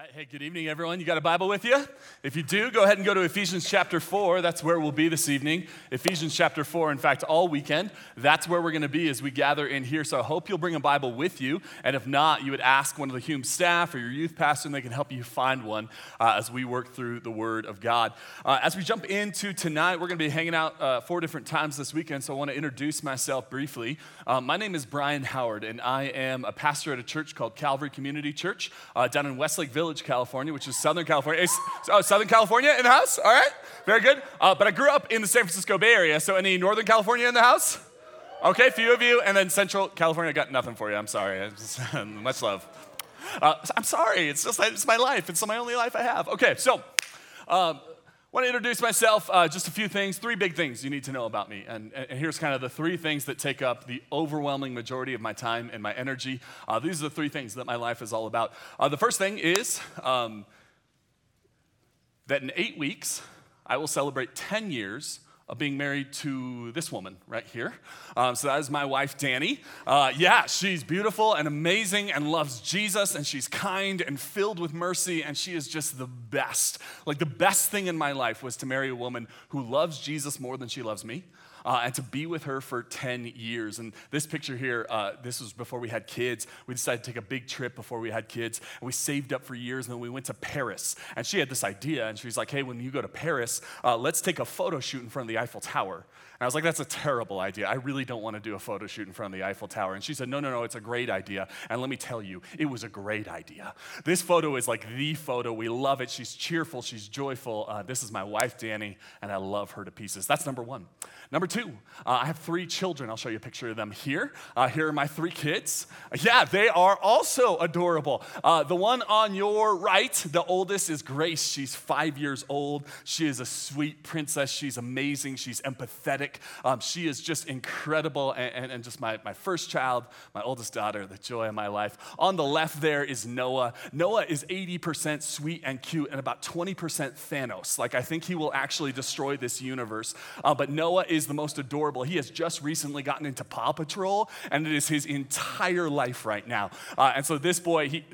right. Hey, good evening, everyone. You got a Bible with you? If you do, go ahead and go to Ephesians chapter 4. That's where we'll be this evening. Ephesians chapter 4, in fact, all weekend. That's where we're going to be as we gather in here. So I hope you'll bring a Bible with you. And if not, you would ask one of the Hume staff or your youth pastor, and they can help you find one uh, as we work through the Word of God. Uh, as we jump into tonight, we're going to be hanging out uh, four different times this weekend. So I want to introduce myself briefly. Uh, my name is Brian Howard, and I am a pastor at a church called Calvary Community Church uh, down in Westlake Village, California, which is Southern California. Oh, Southern California in the house? All right, very good. Uh, but I grew up in the San Francisco Bay Area, so any Northern California in the house? Okay, few of you, and then Central California got nothing for you. I'm sorry. Much love. Uh, I'm sorry. It's just it's my life. It's my only life I have. Okay, so. Um, want to introduce myself, uh, just a few things, three big things you need to know about me. And, and, here's kind of the three things that take up the overwhelming majority of my time and my energy. Uh, these are the three things that my life is all about. Uh, the first thing is um, that in eight weeks, I will celebrate 10 years of being married to this woman right here. Um, so that is my wife, Danny. Uh, yeah, she's beautiful and amazing and loves Jesus, and she's kind and filled with mercy, and she is just the best. Like, the best thing in my life was to marry a woman who loves Jesus more than she loves me uh, and to be with her for 10 years. And this picture here, uh, this was before we had kids. We decided to take a big trip before we had kids, and we saved up for years, and then we went to Paris. And she had this idea, and she was like, hey, when you go to Paris, uh, let's take a photo shoot in front of the Eiffel Tower. And I was like, that's a terrible idea. I really don't want to do a photo shoot in front of the Eiffel Tower. And she said, no, no, no, it's a great idea. And let me tell you, it was a great idea. This photo is like the photo. We love it. She's cheerful, she's joyful. Uh, this is my wife, Danny, and I love her to pieces. That's number one. Number two, uh, I have three children. I'll show you a picture of them here. Uh, here are my three kids. Yeah, they are also adorable. Uh, the one on your right, the oldest, is Grace. She's five years old. She is a sweet princess. She's amazing. She's empathetic. Um, she is just incredible and, and, and, just my, my first child, my oldest daughter, the joy of my life. On the left there is Noah. Noah is 80% sweet and cute and about 20% Thanos. Like, I think he will actually destroy this universe. Uh, but Noah is the most adorable. He has just recently gotten into Paw Patrol, and it is his entire life right now. Uh, and so this boy, he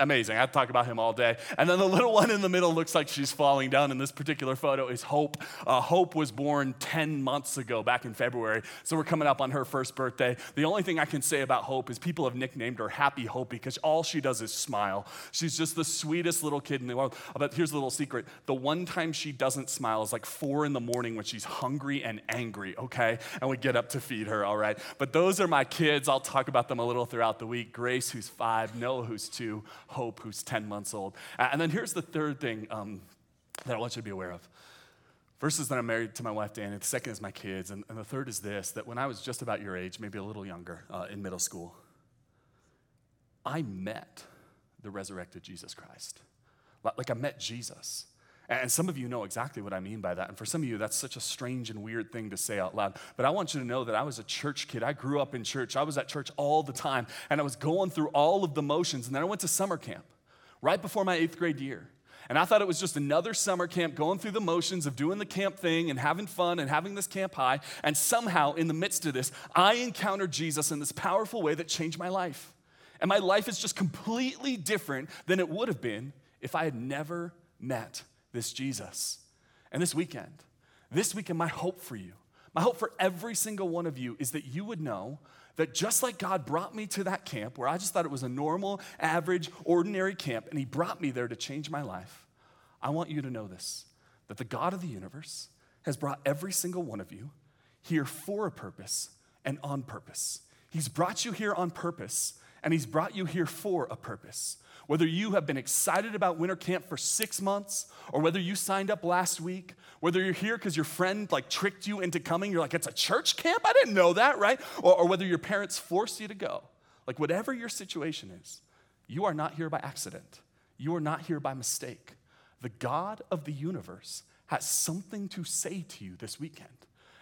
amazing. I have to talk about him all day. And then the little one in the middle looks like she's falling down. In this particular photo is Hope. Uh, Hope was born 10 months ago, back in February. So we're coming up on her first birthday. The only thing I can say about Hope is people have nicknamed her Happy Hope because all she does is smile. She's just the sweetest little kid in the world. But here's the little secret the one time she doesn't smile is like four in the morning when she's hungry and angry, okay? And we get up to feed her, all right? But those are my kids. I'll talk about them a little throughout the week. Grace, who's five, Noah, who's two, Hope, who's 10 months old. And then here's the third thing um, that I want you to be aware of. First is that I'm married to my wife, Danny. The second is my kids. And, and the third is this that when I was just about your age, maybe a little younger, uh, in middle school, I met the resurrected Jesus Christ. Like I met Jesus. And some of you know exactly what I mean by that. And for some of you, that's such a strange and weird thing to say out loud. But I want you to know that I was a church kid. I grew up in church. I was at church all the time. And I was going through all of the motions. And then I went to summer camp right before my eighth grade year. And I thought it was just another summer camp going through the motions of doing the camp thing and having fun and having this camp high. And somehow, in the midst of this, I encountered Jesus in this powerful way that changed my life. And my life is just completely different than it would have been if I had never met this Jesus. And this weekend, this weekend, my hope for you, my hope for every single one of you is that you would know that just like God brought me to that camp where I just thought it was a normal, average, ordinary camp, and He brought me there to change my life, I want you to know this that the God of the universe has brought every single one of you here for a purpose and on purpose. He's brought you here on purpose, and He's brought you here for a purpose. Whether you have been excited about winter camp for six months, or whether you signed up last week, whether you're here because your friend like tricked you into coming, you're like, it's a church camp? I didn't know that, right? Or, or whether your parents forced you to go. Like, whatever your situation is, you are not here by accident. You are not here by mistake. The God of the universe has something to say to you this weekend.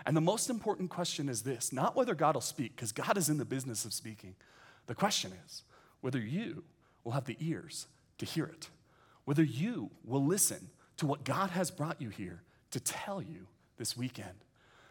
And the most important question is this not whether God will speak, because God is in the business of speaking. The question is whether you will have the ears to hear it, whether you will listen to what God has brought you here to tell you this weekend.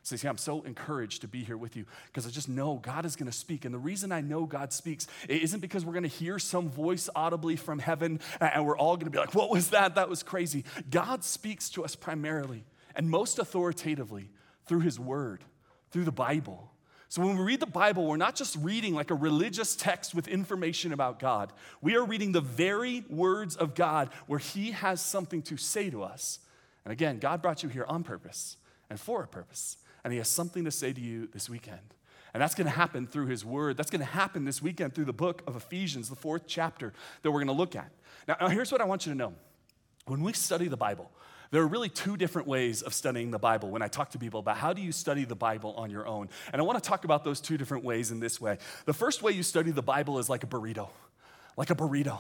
Says, yeah, I'm so encouraged to be here with you because I just know God is going to speak. And the reason I know God speaks isn't because we're going to hear some voice audibly from heaven and we're all going to be like, what was that? That was crazy. God speaks to us primarily and most authoritatively through his word, through the Bible. So when we read the Bible, we're not just reading like a religious text with information about God. We are reading the very words of God where he has something to say to us. And again, God brought you here on purpose and for a purpose and He has something to say to you this weekend. And that's going to happen through His Word. That's going to happen this weekend through the book of Ephesians, the fourth chapter that we're going to look at. Now, here's what I want you to know. When we study the Bible, there are really two different ways of studying the Bible when I talk to people about how do you study the Bible on your own. And I want to talk about those two different ways in this way. The first way you study the Bible is like a burrito, like a burrito.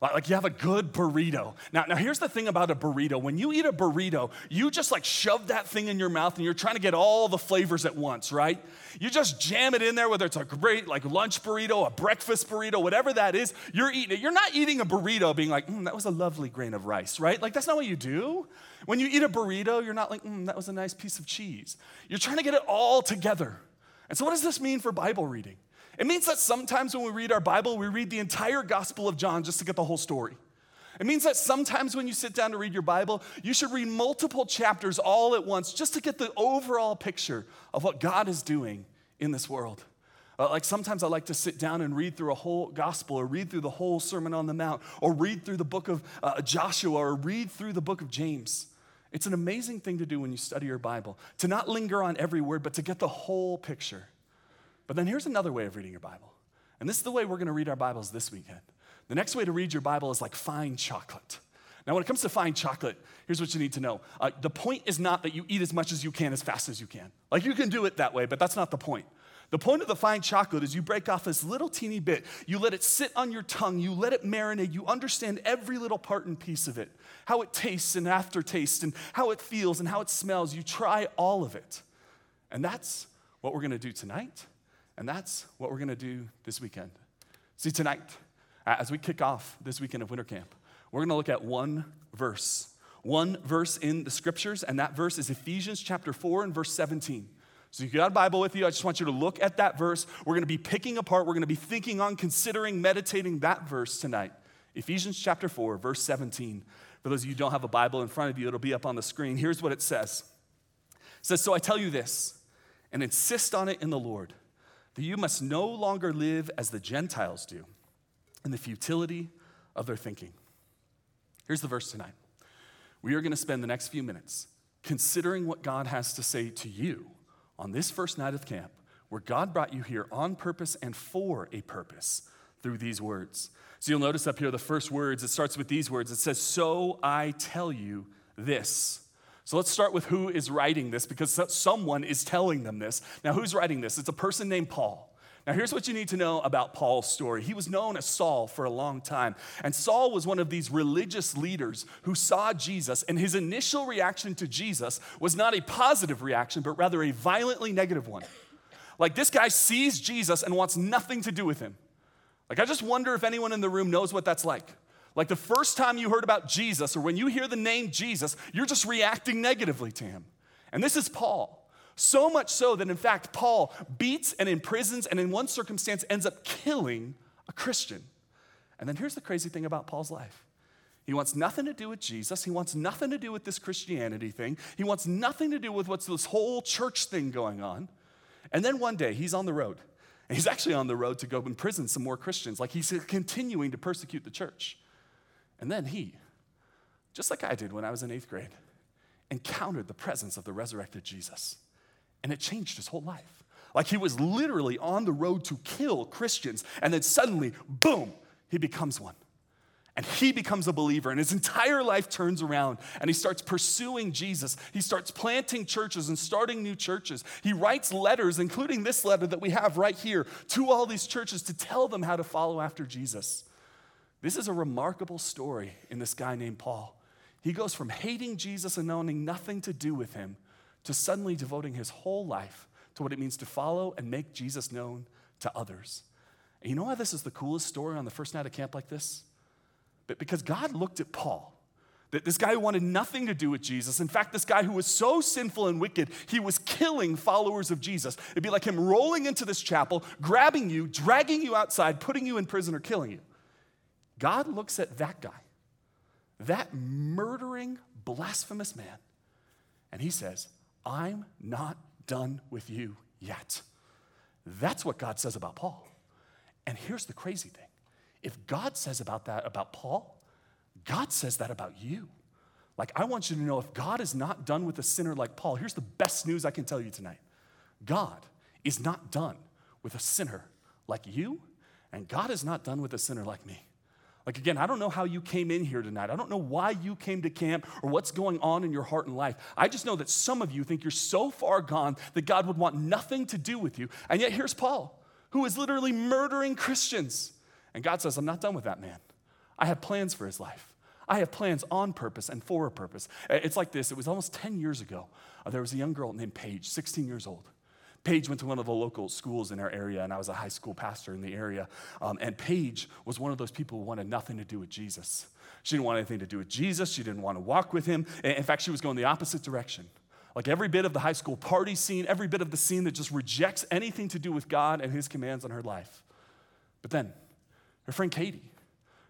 Like you have a good burrito. Now, now here's the thing about a burrito. When you eat a burrito, you just like shove that thing in your mouth and you're trying to get all the flavors at once, right? You just jam it in there, whether it's a great like lunch burrito, a breakfast burrito, whatever that is, you're eating it. You're not eating a burrito being like, mm, that was a lovely grain of rice, right? Like that's not what you do. When you eat a burrito, you're not like, mm, that was a nice piece of cheese. You're trying to get it all together. And so what does this mean for Bible reading? It means that sometimes when we read our Bible, we read the entire Gospel of John just to get the whole story. It means that sometimes when you sit down to read your Bible, you should read multiple chapters all at once just to get the overall picture of what God is doing in this world. Uh, like sometimes I like to sit down and read through a whole gospel or read through the whole Sermon on the Mount or read through the book of uh, Joshua or read through the book of James. It's an amazing thing to do when you study your Bible, to not linger on every word, but to get the whole picture. But then here's another way of reading your Bible. And this is the way we're going to read our Bibles this weekend. The next way to read your Bible is like fine chocolate. Now, when it comes to fine chocolate, here's what you need to know. Uh, the point is not that you eat as much as you can as fast as you can. Like, you can do it that way, but that's not the point. The point of the fine chocolate is you break off this little teeny bit, you let it sit on your tongue, you let it marinate, you understand every little part and piece of it, how it tastes and aftertaste, and how it feels and how it smells. You try all of it. And that's what we're gonna do tonight. And that's what we're going to do this weekend. See, tonight, as we kick off this weekend of winter camp, we're going to look at one verse. One verse in the scriptures, and that verse is Ephesians chapter 4 and verse 17. So if you got a Bible with you. I just want you to look at that verse. We're going to be picking apart, we're going to be thinking on, considering, meditating that verse tonight. Ephesians chapter 4, verse 17. For those of you who don't have a Bible in front of you, it'll be up on the screen. Here's what it says. It says, So I tell you this, and insist on it in the Lord that you must no longer live as the Gentiles do in the futility of their thinking. Here's the verse tonight. We are going to spend the next few minutes considering what God has to say to you on this first night of camp, where God brought you here on purpose and for a purpose through these words. So you'll notice up here the first words, it starts with these words. It says, So I tell you this. So let's start with who is writing this because someone is telling them this. Now, who's writing this? It's a person named Paul. Now, here's what you need to know about Paul's story. He was known as Saul for a long time. And Saul was one of these religious leaders who saw Jesus, and his initial reaction to Jesus was not a positive reaction, but rather a violently negative one. Like, this guy sees Jesus and wants nothing to do with him. Like, I just wonder if anyone in the room knows what that's like. Like the first time you heard about Jesus, or when you hear the name Jesus, you're just reacting negatively to him. And this is Paul. So much so that, in fact, Paul beats and imprisons and, in one circumstance, ends up killing a Christian. And then here's the crazy thing about Paul's life he wants nothing to do with Jesus. He wants nothing to do with this Christianity thing. He wants nothing to do with what's this whole church thing going on. And then one day, he's on the road. And he's actually on the road to go imprison some more Christians. Like he's continuing to persecute the church. And then he, just like I did when I was in eighth grade, encountered the presence of the resurrected Jesus. And it changed his whole life. Like he was literally on the road to kill Christians, and then suddenly, boom, he becomes one. And he becomes a believer, and his entire life turns around, and he starts pursuing Jesus. He starts planting churches and starting new churches. He writes letters, including this letter that we have right here, to all these churches to tell them how to follow after Jesus. This is a remarkable story in this guy named Paul. He goes from hating Jesus and knowing nothing to do with him to suddenly devoting his whole life to what it means to follow and make Jesus known to others. And you know why this is the coolest story on the first night of camp like this? But because God looked at Paul, That this guy who wanted nothing to do with Jesus, in fact, this guy who was so sinful and wicked, he was killing followers of Jesus. It'd be like him rolling into this chapel, grabbing you, dragging you outside, putting you in prison, or killing you. God looks at that guy, that murdering, blasphemous man, and he says, I'm not done with you yet. That's what God says about Paul. And here's the crazy thing if God says about that about Paul, God says that about you. Like, I want you to know if God is not done with a sinner like Paul, here's the best news I can tell you tonight God is not done with a sinner like you, and God is not done with a sinner like me. Like, again, I don't know how you came in here tonight. I don't know why you came to camp or what's going on in your heart and life. I just know that some of you think you're so far gone that God would want nothing to do with you. And yet, here's Paul, who is literally murdering Christians. And God says, I'm not done with that man. I have plans for his life. I have plans on purpose and for a purpose. It's like this it was almost 10 years ago. Uh, there was a young girl named Paige, 16 years old. Paige went to one of the local schools in our area, and I was a high school pastor in the area. Um, and Paige was one of those people who wanted nothing to do with Jesus. She didn't want anything to do with Jesus. She didn't want to walk with him. In fact, she was going the opposite direction. Like every bit of the high school party scene, every bit of the scene that just rejects anything to do with God and his commands on her life. But then, her friend Katie,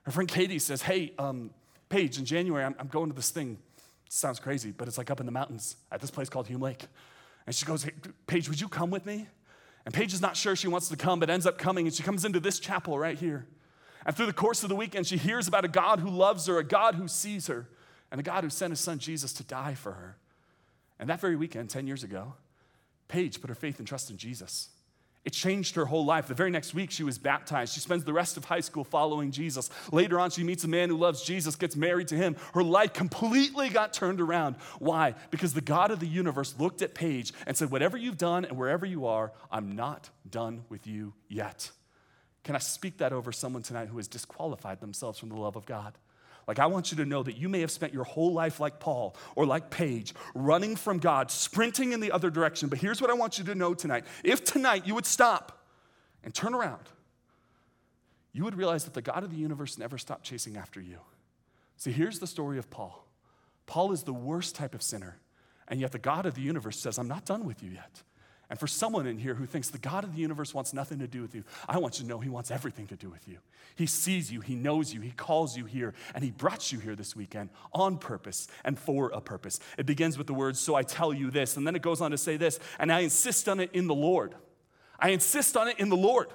her friend Katie says, Hey, um, Paige, in January, I'm, I'm going to this thing. Sounds crazy, but it's like up in the mountains at this place called Hume Lake. And she goes, hey, Paige, would you come with me? And Paige is not sure she wants to come, but ends up coming, and she comes into this chapel right here. And through the course of the weekend, she hears about a God who loves her, a God who sees her, and a God who sent his son Jesus to die for her. And that very weekend, 10 years ago, Paige put her faith and trust in Jesus. It changed her whole life. The very next week, she was baptized. She spends the rest of high school following Jesus. Later on, she meets a man who loves Jesus, gets married to him. Her life completely got turned around. Why? Because the God of the universe looked at Paige and said, Whatever you've done and wherever you are, I'm not done with you yet. Can I speak that over someone tonight who has disqualified themselves from the love of God? Like, I want you to know that you may have spent your whole life like Paul or like Paige, running from God, sprinting in the other direction. But here's what I want you to know tonight. If tonight you would stop and turn around, you would realize that the God of the universe never stopped chasing after you. See, here's the story of Paul Paul is the worst type of sinner, and yet the God of the universe says, I'm not done with you yet. And for someone in here who thinks the God of the universe wants nothing to do with you, I want you to know He wants everything to do with you. He sees you, He knows you, He calls you here, and He brought you here this weekend on purpose and for a purpose. It begins with the words, So I tell you this, and then it goes on to say this, and I insist on it in the Lord. I insist on it in the Lord.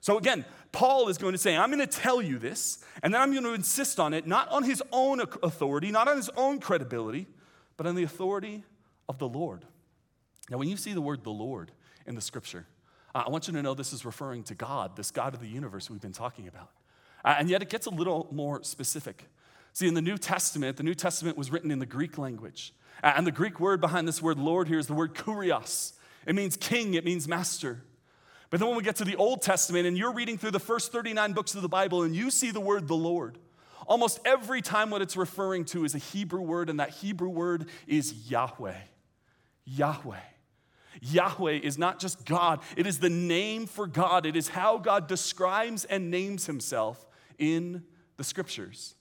So again, Paul is going to say, I'm going to tell you this, and then I'm going to insist on it, not on his own authority, not on his own credibility, but on the authority of the Lord. Now, when you see the word the Lord in the scripture, I want you to know this is referring to God, this God of the universe we've been talking about. And yet it gets a little more specific. See, in the New Testament, the New Testament was written in the Greek language. And the Greek word behind this word Lord here is the word kurios. It means king, it means master. But then when we get to the Old Testament and you're reading through the first 39 books of the Bible and you see the word the Lord, almost every time what it's referring to is a Hebrew word, and that Hebrew word is Yahweh. Yahweh. Yahweh is not just God, it is the name for God. It is how God describes and names himself in the scriptures.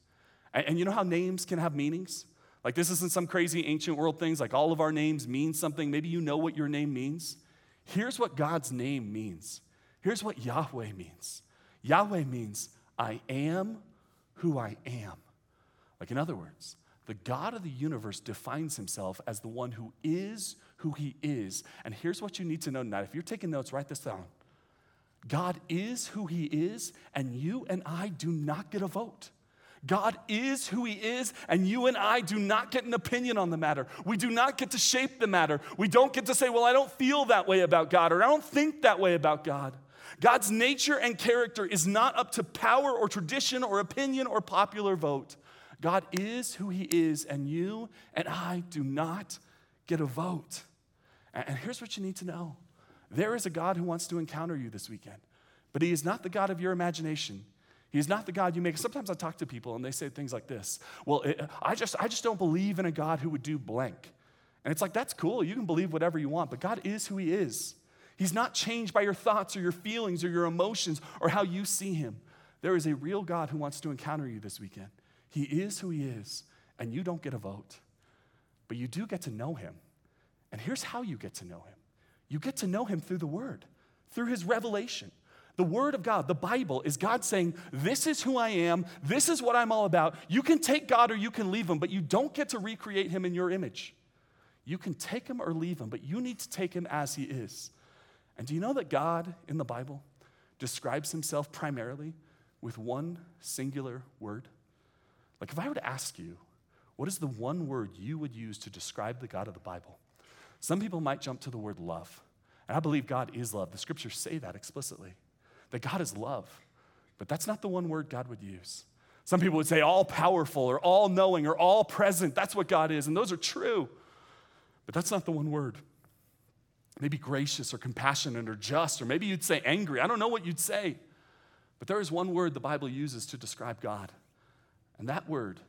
And, and, you know how names can have meanings? Like, this isn't some crazy ancient world things, like all of our names mean something. Maybe you know what your name means. Here's what God's name means. Here's what Yahweh means Yahweh means, I am who I am. Like, in other words, the God of the universe defines himself as the one who is who he is. And here's what you need to know tonight. If you're taking notes, write this down. God is who he is, and you and I do not get a vote. God is who He is, and you and I do not get an opinion on the matter. We do not get to shape the matter. We don't get to say, Well, I don't feel that way about God, or I don't think that way about God. God's nature and character is not up to power or tradition or opinion or popular vote. God is who He is, and you and I do not get a vote. And here's what you need to know there is a God who wants to encounter you this weekend, but He is not the God of your imagination. He is not the God you make. Sometimes I talk to people and they say things like this Well, it, I, just, I just don't believe in a God who would do blank. And it's like, that's cool. You can believe whatever you want, but God is who He is. He's not changed by your thoughts or your feelings or your emotions or how you see Him. There is a real God who wants to encounter you this weekend. He is who He is, and you don't get a vote, but you do get to know him. And here's how you get to know him you get to know him through the word, through his revelation. The Word of God, the Bible, is God saying, This is who I am. This is what I'm all about. You can take God or you can leave him, but you don't get to recreate him in your image. You can take him or leave him, but you need to take him as he is. And do you know that God in the Bible describes himself primarily with one singular word? Like, if I were to ask you, what is the one word you would use to describe the God of the Bible? Some people might jump to the word love. And I believe God is love. The scriptures say that explicitly that God is love. But that's not the one word God would use. Some people would say all powerful or all knowing or all present. That's what God is. And those are true. But that's not the one word. Maybe gracious or compassionate or just, or maybe you'd say angry. I don't know what you'd say. But there is one word the Bible uses to describe God. And that word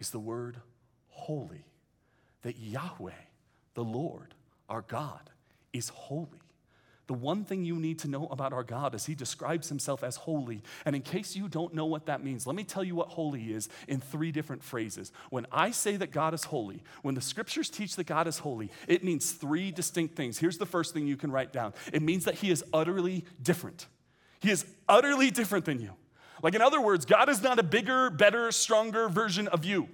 is the word holy. That Yahweh, the Lord, our God, is holy. The one thing you need to know about our God is He describes Himself as holy. And in case you don't know what that means, let me tell you what holy is in three different phrases. When I say that God is holy, when the scriptures teach that God is holy, it means three distinct things. Here's the first thing you can write down it means that He is utterly different. He is utterly different than you. Like, in other words, God is not a bigger, better, stronger version of you.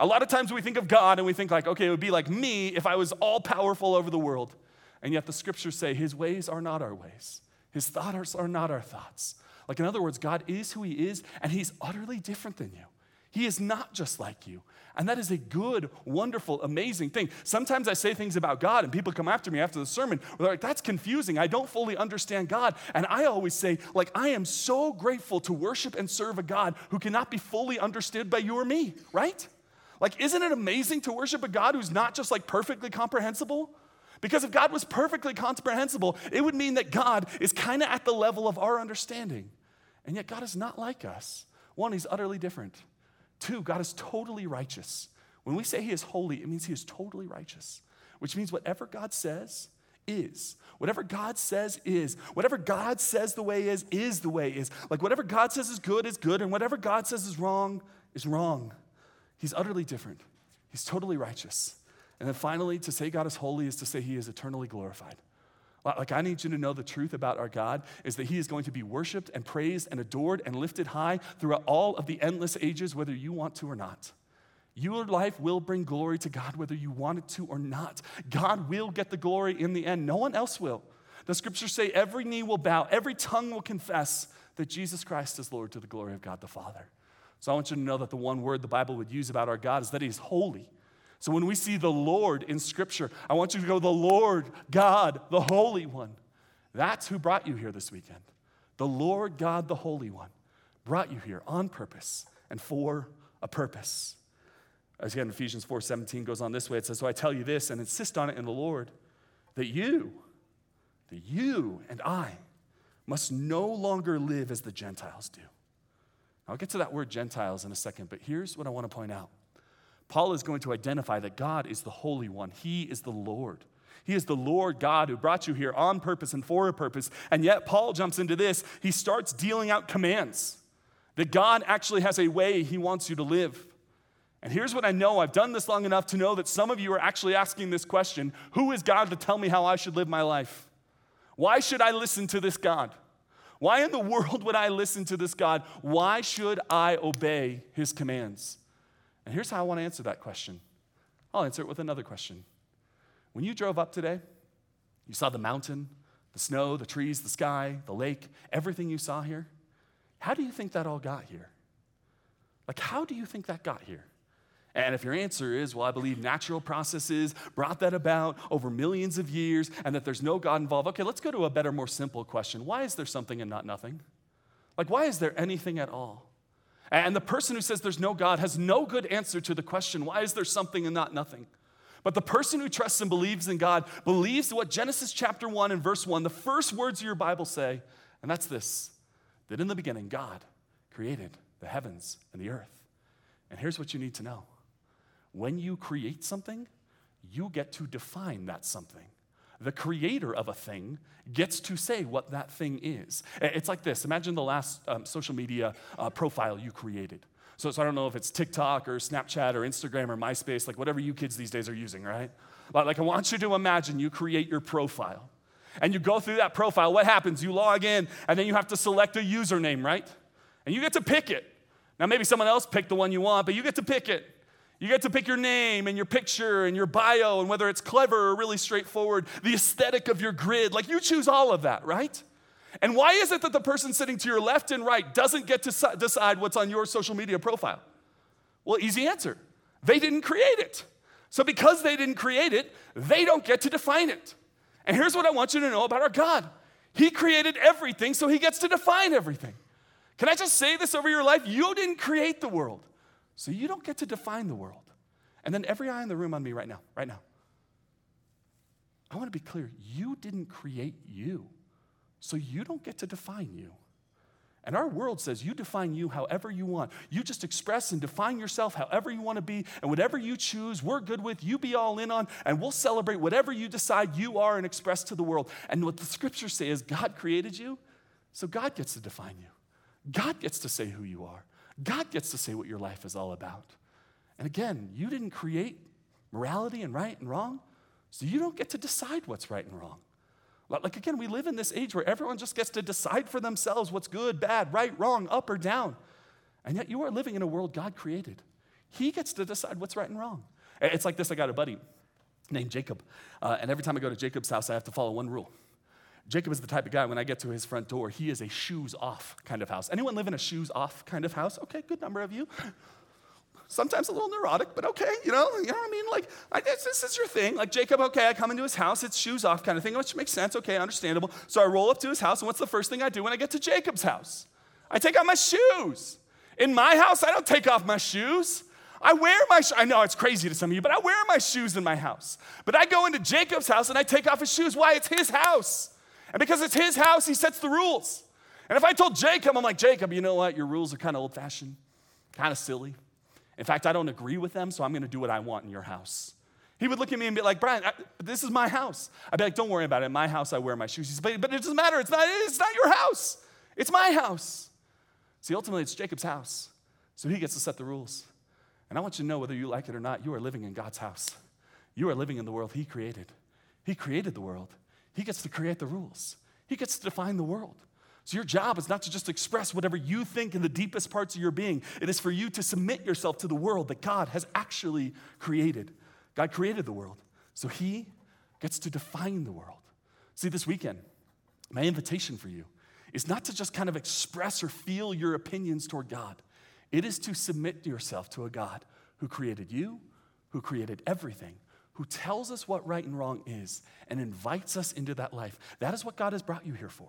A lot of times we think of God and we think, like, okay, it would be like me if I was all powerful over the world. And yet the scriptures say his ways are not our ways, his thoughts are not our thoughts. Like, in other words, God is who he is, and he's utterly different than you. He is not just like you. And that is a good, wonderful, amazing thing. Sometimes I say things about God, and people come after me after the sermon. They're like, that's confusing. I don't fully understand God. And I always say, like, I am so grateful to worship and serve a God who cannot be fully understood by you or me, right? Like, isn't it amazing to worship a God who's not just like perfectly comprehensible? Because if God was perfectly comprehensible, it would mean that God is kind of at the level of our understanding. And yet, God is not like us. One, He's utterly different. Two, God is totally righteous. When we say He is holy, it means He is totally righteous, which means whatever God says is. Whatever God says is. Whatever God says the way is, is the way is. Like whatever God says is good is good, and whatever God says is wrong is wrong. He's utterly different. He's totally righteous. And then finally, to say God is holy is to say he is eternally glorified. Like, I need you to know the truth about our God is that He is going to be worshiped and praised and adored and lifted high throughout all of the endless ages, whether you want to or not. Your life will bring glory to God whether you want it to or not. God will get the glory in the end. No one else will. The scriptures say every knee will bow, every tongue will confess that Jesus Christ is Lord to the glory of God the Father. So I want you to know that the one word the Bible would use about our God is that he's holy. So when we see the Lord in Scripture, I want you to go, the Lord, God, the Holy One. That's who brought you here this weekend. The Lord God, the Holy One, brought you here on purpose and for a purpose. As again, Ephesians 4 17 goes on this way. It says, So I tell you this and insist on it in the Lord, that you, that you and I must no longer live as the Gentiles do. I'll get to that word Gentiles in a second, but here's what I want to point out. Paul is going to identify that God is the Holy One, He is the Lord. He is the Lord God who brought you here on purpose and for a purpose. And yet, Paul jumps into this. He starts dealing out commands that God actually has a way He wants you to live. And here's what I know I've done this long enough to know that some of you are actually asking this question Who is God to tell me how I should live my life? Why should I listen to this God? Why in the world would I listen to this God? Why should I obey His commands? And here's how I want to answer that question I'll answer it with another question. When you drove up today, you saw the mountain, the snow, the trees, the sky, the lake, everything you saw here. How do you think that all got here? Like, how do you think that got here? And if your answer is, well, I believe natural processes brought that about over millions of years and that there's no God involved, okay, let's go to a better, more simple question. Why is there something and not nothing? Like, why is there anything at all? And the person who says there's no God has no good answer to the question, why is there something and not nothing? But the person who trusts and believes in God believes what Genesis chapter 1 and verse 1, the first words of your Bible say, and that's this that in the beginning, God created the heavens and the earth. And here's what you need to know when you create something, you get to define that something the creator of a thing gets to say what that thing is. It's like this imagine the last um, social media uh, profile you created. So, so I don't know if it's TikTok or Snapchat or Instagram or MySpace, like whatever you kids these days are using, right? Like, I want you to imagine you create your profile. And you go through that profile. What happens? You log in, and then you have to select a username, right? And you get to pick it. Now, maybe someone else picked the one you want, but you get to pick it. You get to pick your name and your picture and your bio and whether it's clever or really straightforward, the aesthetic of your grid. Like you choose all of that, right? And why is it that the person sitting to your left and right doesn't get to decide what's on your social media profile? Well, easy answer. They didn't create it. So, because they didn't create it, they don't get to define it. And here's what I want you to know about our God He created everything, so He gets to define everything. Can I just say this over your life? You didn't create the world, so you don't get to define the world. And then, every eye in the room on me right now, right now. I want to be clear you didn't create you. So you don't get to define you. And our world says you define you however you want. You just express and define yourself however you want to be, and whatever you choose, we're good with, you be all in on, and we'll celebrate whatever you decide you are and express to the world. And what the scriptures say is God created you, so God gets to define you. God gets to say who you are. God gets to say what your life is all about. And again, you didn't create morality and right and wrong, so you don't get to decide what's right and wrong. Like, again, we live in this age where everyone just gets to decide for themselves what's good, bad, right, wrong, up or down. And yet you are living in a world God created. He gets to decide what's right and wrong. It's like this I got a buddy named Jacob. Uh, and every time I go to Jacob's house, I have to follow one rule. Jacob is the type of guy, when I get to his front door, he is a shoes off kind of house. Anyone live in a shoes off kind of house? Okay, good number of you sometimes a little neurotic, but okay, you know, you know what I mean? Like, I, this, this, is your thing. Like Jacob, okay, I come into his house, it's shoes off kind of thing, which makes sense, okay, understandable. So I roll up to his house, and what's the first thing I do when I get to Jacob's house? I take off my shoes. In my house, I don't take off my shoes. I wear my I know it's crazy to some of you, but I wear my shoes in my house. But I go into Jacob's house and I take off his shoes. Why? It's his house. And because it's his house, he sets the rules. And if I told Jacob, I'm like, Jacob, you know what? Your rules are kind of old fashioned, kind of silly. In fact, I don't agree with them, so I'm going to do what I want in your house. He would look at me and be like, Brian, I, this is my house. I'd be like, don't worry about it. In my house, I wear my shoes. He says, but, but it doesn't matter. It's not, it's not your house. It's my house. See, ultimately, it's Jacob's house. So he gets to set the rules. And I want you to know whether you like it or not, you are living in God's house. You are living in the world He created. He created the world. He gets to create the rules, He gets to define the world. So, your job is not to just express whatever you think in the deepest parts of your being, it is for you to submit yourself to the world that God has actually created. God created the world, so He gets to define the world. See, this weekend, my invitation for you is not to just kind of express or feel your opinions toward God, it is to submit yourself to a God who created you, who created everything, who tells us what right and wrong is, and invites us into that life. That is what God has brought you here for.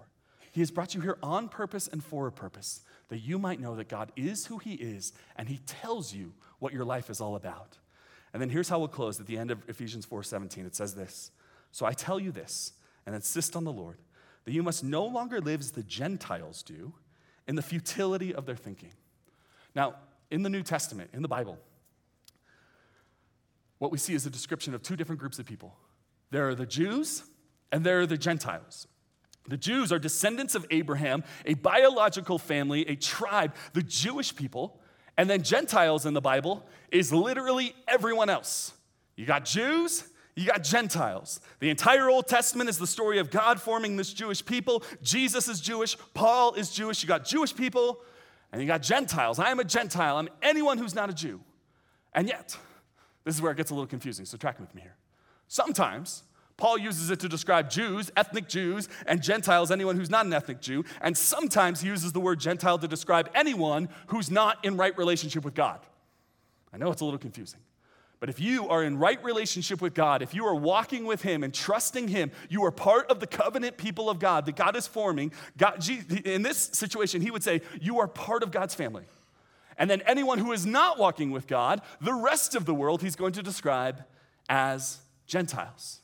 He has brought you here on purpose and for a purpose, that you might know that God is who He is, and He tells you what your life is all about. And then here's how we'll close at the end of Ephesians 4:17. It says this: So I tell you this, and insist on the Lord, that you must no longer live as the Gentiles do in the futility of their thinking. Now, in the New Testament, in the Bible, what we see is a description of two different groups of people. There are the Jews and there are the Gentiles. The Jews are descendants of Abraham, a biological family, a tribe, the Jewish people. And then Gentiles in the Bible is literally everyone else. You got Jews, you got Gentiles. The entire Old Testament is the story of God forming this Jewish people. Jesus is Jewish, Paul is Jewish. You got Jewish people, and you got Gentiles. I am a Gentile, I'm anyone who's not a Jew. And yet, this is where it gets a little confusing, so track with me here. Sometimes Paul uses it to describe Jews, ethnic Jews, and Gentiles, anyone who's not an ethnic Jew. And sometimes he uses the word Gentile to describe anyone who's not in right relationship with God. I know it's a little confusing. But if you are in right relationship with God, if you are walking with Him and trusting Him, you are part of the covenant people of God that God is forming. God, in this situation, He would say, You are part of God's family. And then anyone who is not walking with God, the rest of the world, He's going to describe as Gentiles.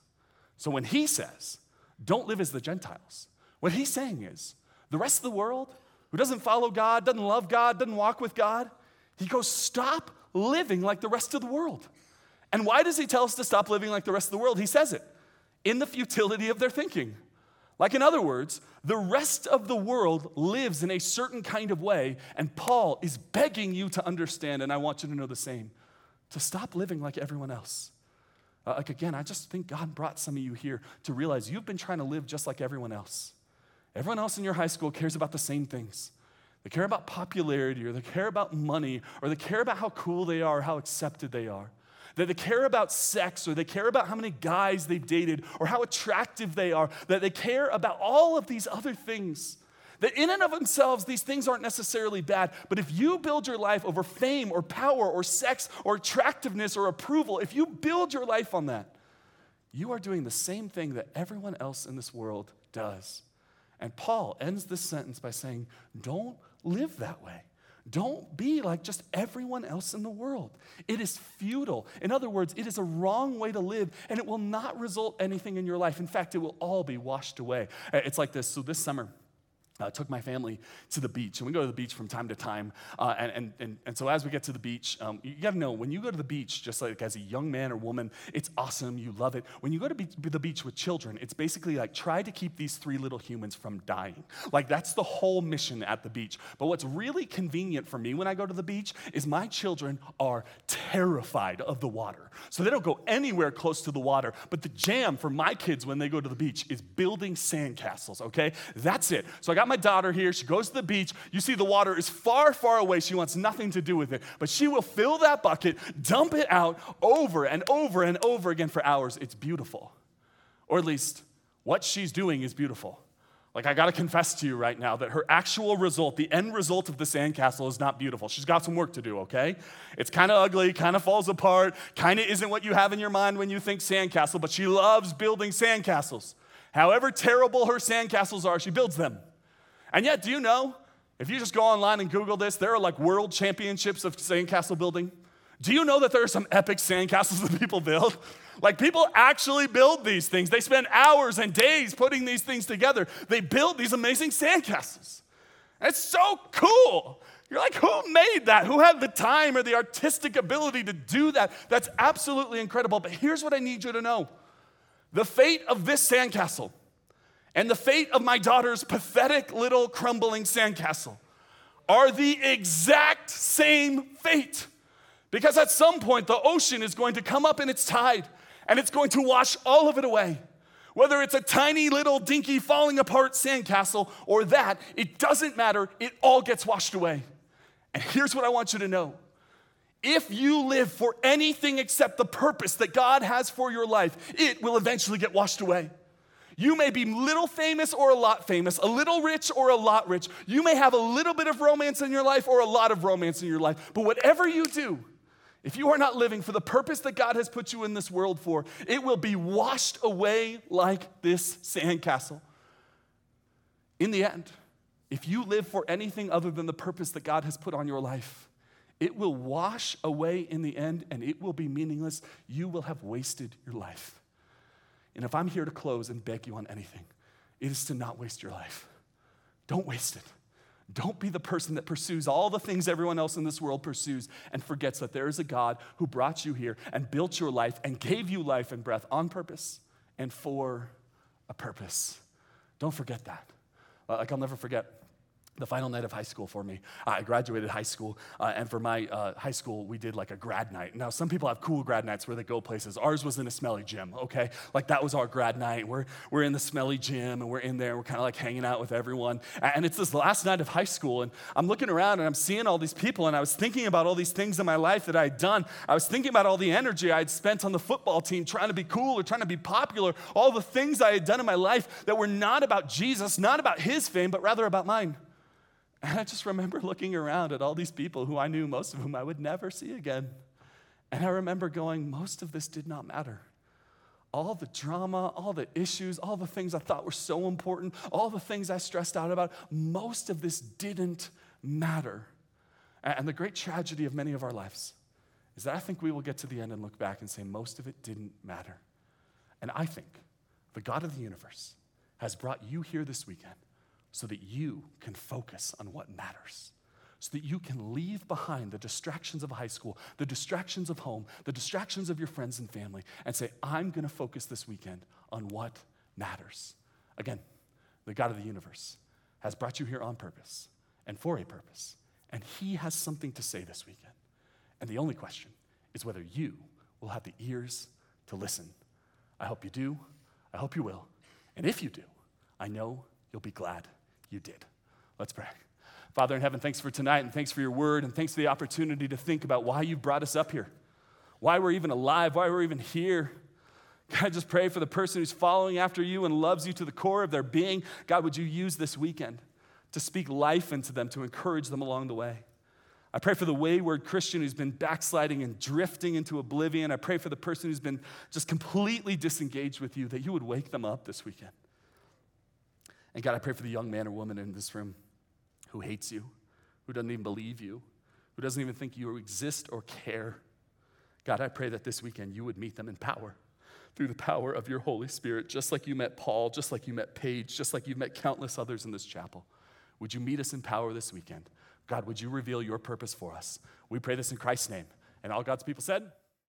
So when he says, don't live as the Gentiles, what he's saying is, the rest of the world who doesn't follow God, doesn't love God, doesn't walk with God, he goes, stop living like the rest of the world. And why does he tell us to stop living like the rest of the world? He says it in the futility of their thinking. Like, in other words, the rest of the world lives in a certain kind of way, and Paul is begging you to understand, and I want you to know the same to stop living like everyone else. Uh, like, again, I just think God brought some of you here to realize you've been trying to live just like everyone else. Everyone else in your high school cares about the same things. They care about popularity, or they care about money, or they care about how cool they are, or how accepted they are that they care about sex or they care about how many guys they've dated or how attractive they are, that they care about all of these other things. That in and of themselves, these things aren't necessarily bad, but if you build your life over fame or power or sex or attractiveness or approval, if you build your life on that, you are doing the same thing that everyone else in this world does. And Paul ends this sentence by saying, Don't live that way. Don't be like just everyone else in the world. It is futile. In other words, it is a wrong way to live and it will not result anything in your life. In fact, it will all be washed away. Uh, it's like this. So this summer, uh, took my family to the beach. And we go to the beach from time to time. Uh, and, and, and, so as we get to the beach, um, you got to know when you go to the beach, just like as a young man or woman, it's awesome. You love it. When you go to be- the beach with children, it's basically like try to keep these three little humans from dying. Like that's the whole mission at the beach. But what's really convenient for me when I go to the beach is my children are terrified of the water. So they don't go anywhere close to the water. But the jam for my kids when they go to the beach is building sandcastles, okay? That's it. So I got my daughter here. She goes to the beach. You see, the water is far, far away. She wants nothing to do with it. But she will fill that bucket, dump it out over and over and over again for hours. It's beautiful. Or at least what she's doing is beautiful. Like, I gotta confess to you right now that her actual result, the end result of the sandcastle, is not beautiful. She's got some work to do, okay? It's kind of ugly, kind of falls apart, kind of isn't what you have in your mind when you think sandcastle, but she loves building sandcastles. However terrible her sandcastles are, she builds them. And yet, do you know, if you just go online and Google this, there are like world championships of sandcastle building. Do you know that there are some epic sandcastles that people build? Like people actually build these things. They spend hours and days putting these things together. They build these amazing sandcastles. It's so cool. You're like, who made that? Who had the time or the artistic ability to do that? That's absolutely incredible. But here's what I need you to know the fate of this sandcastle and the fate of my daughter's pathetic little crumbling sandcastle are the exact same fate. Because at some point, the ocean is going to come up in its tide and it's going to wash all of it away. Whether it's a tiny little dinky falling apart sandcastle or that, it doesn't matter. It all gets washed away. And here's what I want you to know if you live for anything except the purpose that God has for your life, it will eventually get washed away. You may be little famous or a lot famous, a little rich or a lot rich. You may have a little bit of romance in your life or a lot of romance in your life. But whatever you do, if you are not living for the purpose that God has put you in this world for, it will be washed away like this sandcastle. In the end, if you live for anything other than the purpose that God has put on your life, it will wash away in the end and it will be meaningless. You will have wasted your life. And if I'm here to close and beg you on anything, it is to not waste your life. Don't waste it. Don't be the person that pursues all the things everyone else in this world pursues and forgets that there is a God who brought you here and built your life and gave you life and breath on purpose and for a purpose. Don't forget that. Like, I'll never forget the final night of high school for me. I graduated high school, uh, and for my uh, high school, we did like a grad night. Now, some people have cool grad nights where they go places. Ours was in a smelly gym, okay? Like that was our grad night. We're, we're in the smelly gym, and we're in there, we're kind of like hanging out with everyone. And it's this last night of high school, and I'm looking around and I'm seeing all these people, and I was thinking about all these things in my life that I had done. I was thinking about all the energy I had spent on the football team trying to be cool or trying to be popular, all the things I had done in my life that were not about Jesus, not about his fame, but rather about mine. And I just remember looking around at all these people who I knew, most of whom I would never see again. And I remember going, most of this did not matter. All the drama, all the issues, all the things I thought were so important, all the things I stressed out about, most of this didn't matter. And the great tragedy of many of our lives is that I think we will get to the end and look back and say, most of it didn't matter. And I think the God of the universe has brought you here this weekend so that you can focus on what matters. So that you can leave behind the distractions of high school, the distractions of home, the distractions of your friends and family, and say, I'm gonna focus this weekend on what matters. Again, the God of the universe, has brought you here on purpose and for a purpose. And he has something to say this weekend. And the only question is whether you will have the ears to listen. I hope you do. I hope you will. And if you do, I know you'll be glad you did. Let's pray. Father in heaven, thanks for tonight and thanks for your word and thanks for the opportunity to think about why you brought us up here, why we're even alive, why we're even here. God, I just pray for the person who's following after you and loves you to the core of their being. God, would you use this weekend to speak life into them, to encourage them along the way? I pray for the wayward Christian who's been backsliding and drifting into oblivion. I pray for the person who's been just completely disengaged with you, that you would wake them up this weekend. And God, I pray for the young man or woman in this room who hates you, who doesn't even believe you, who doesn't even think you exist or care. God, I pray that this weekend you would meet them in power through the power of your Holy Spirit, just like you met Paul, just like you met Paige, just like you've met countless others in this chapel. Would you meet us in power this weekend? God, would you reveal your purpose for us? We pray this in Christ's name. And all God's people said,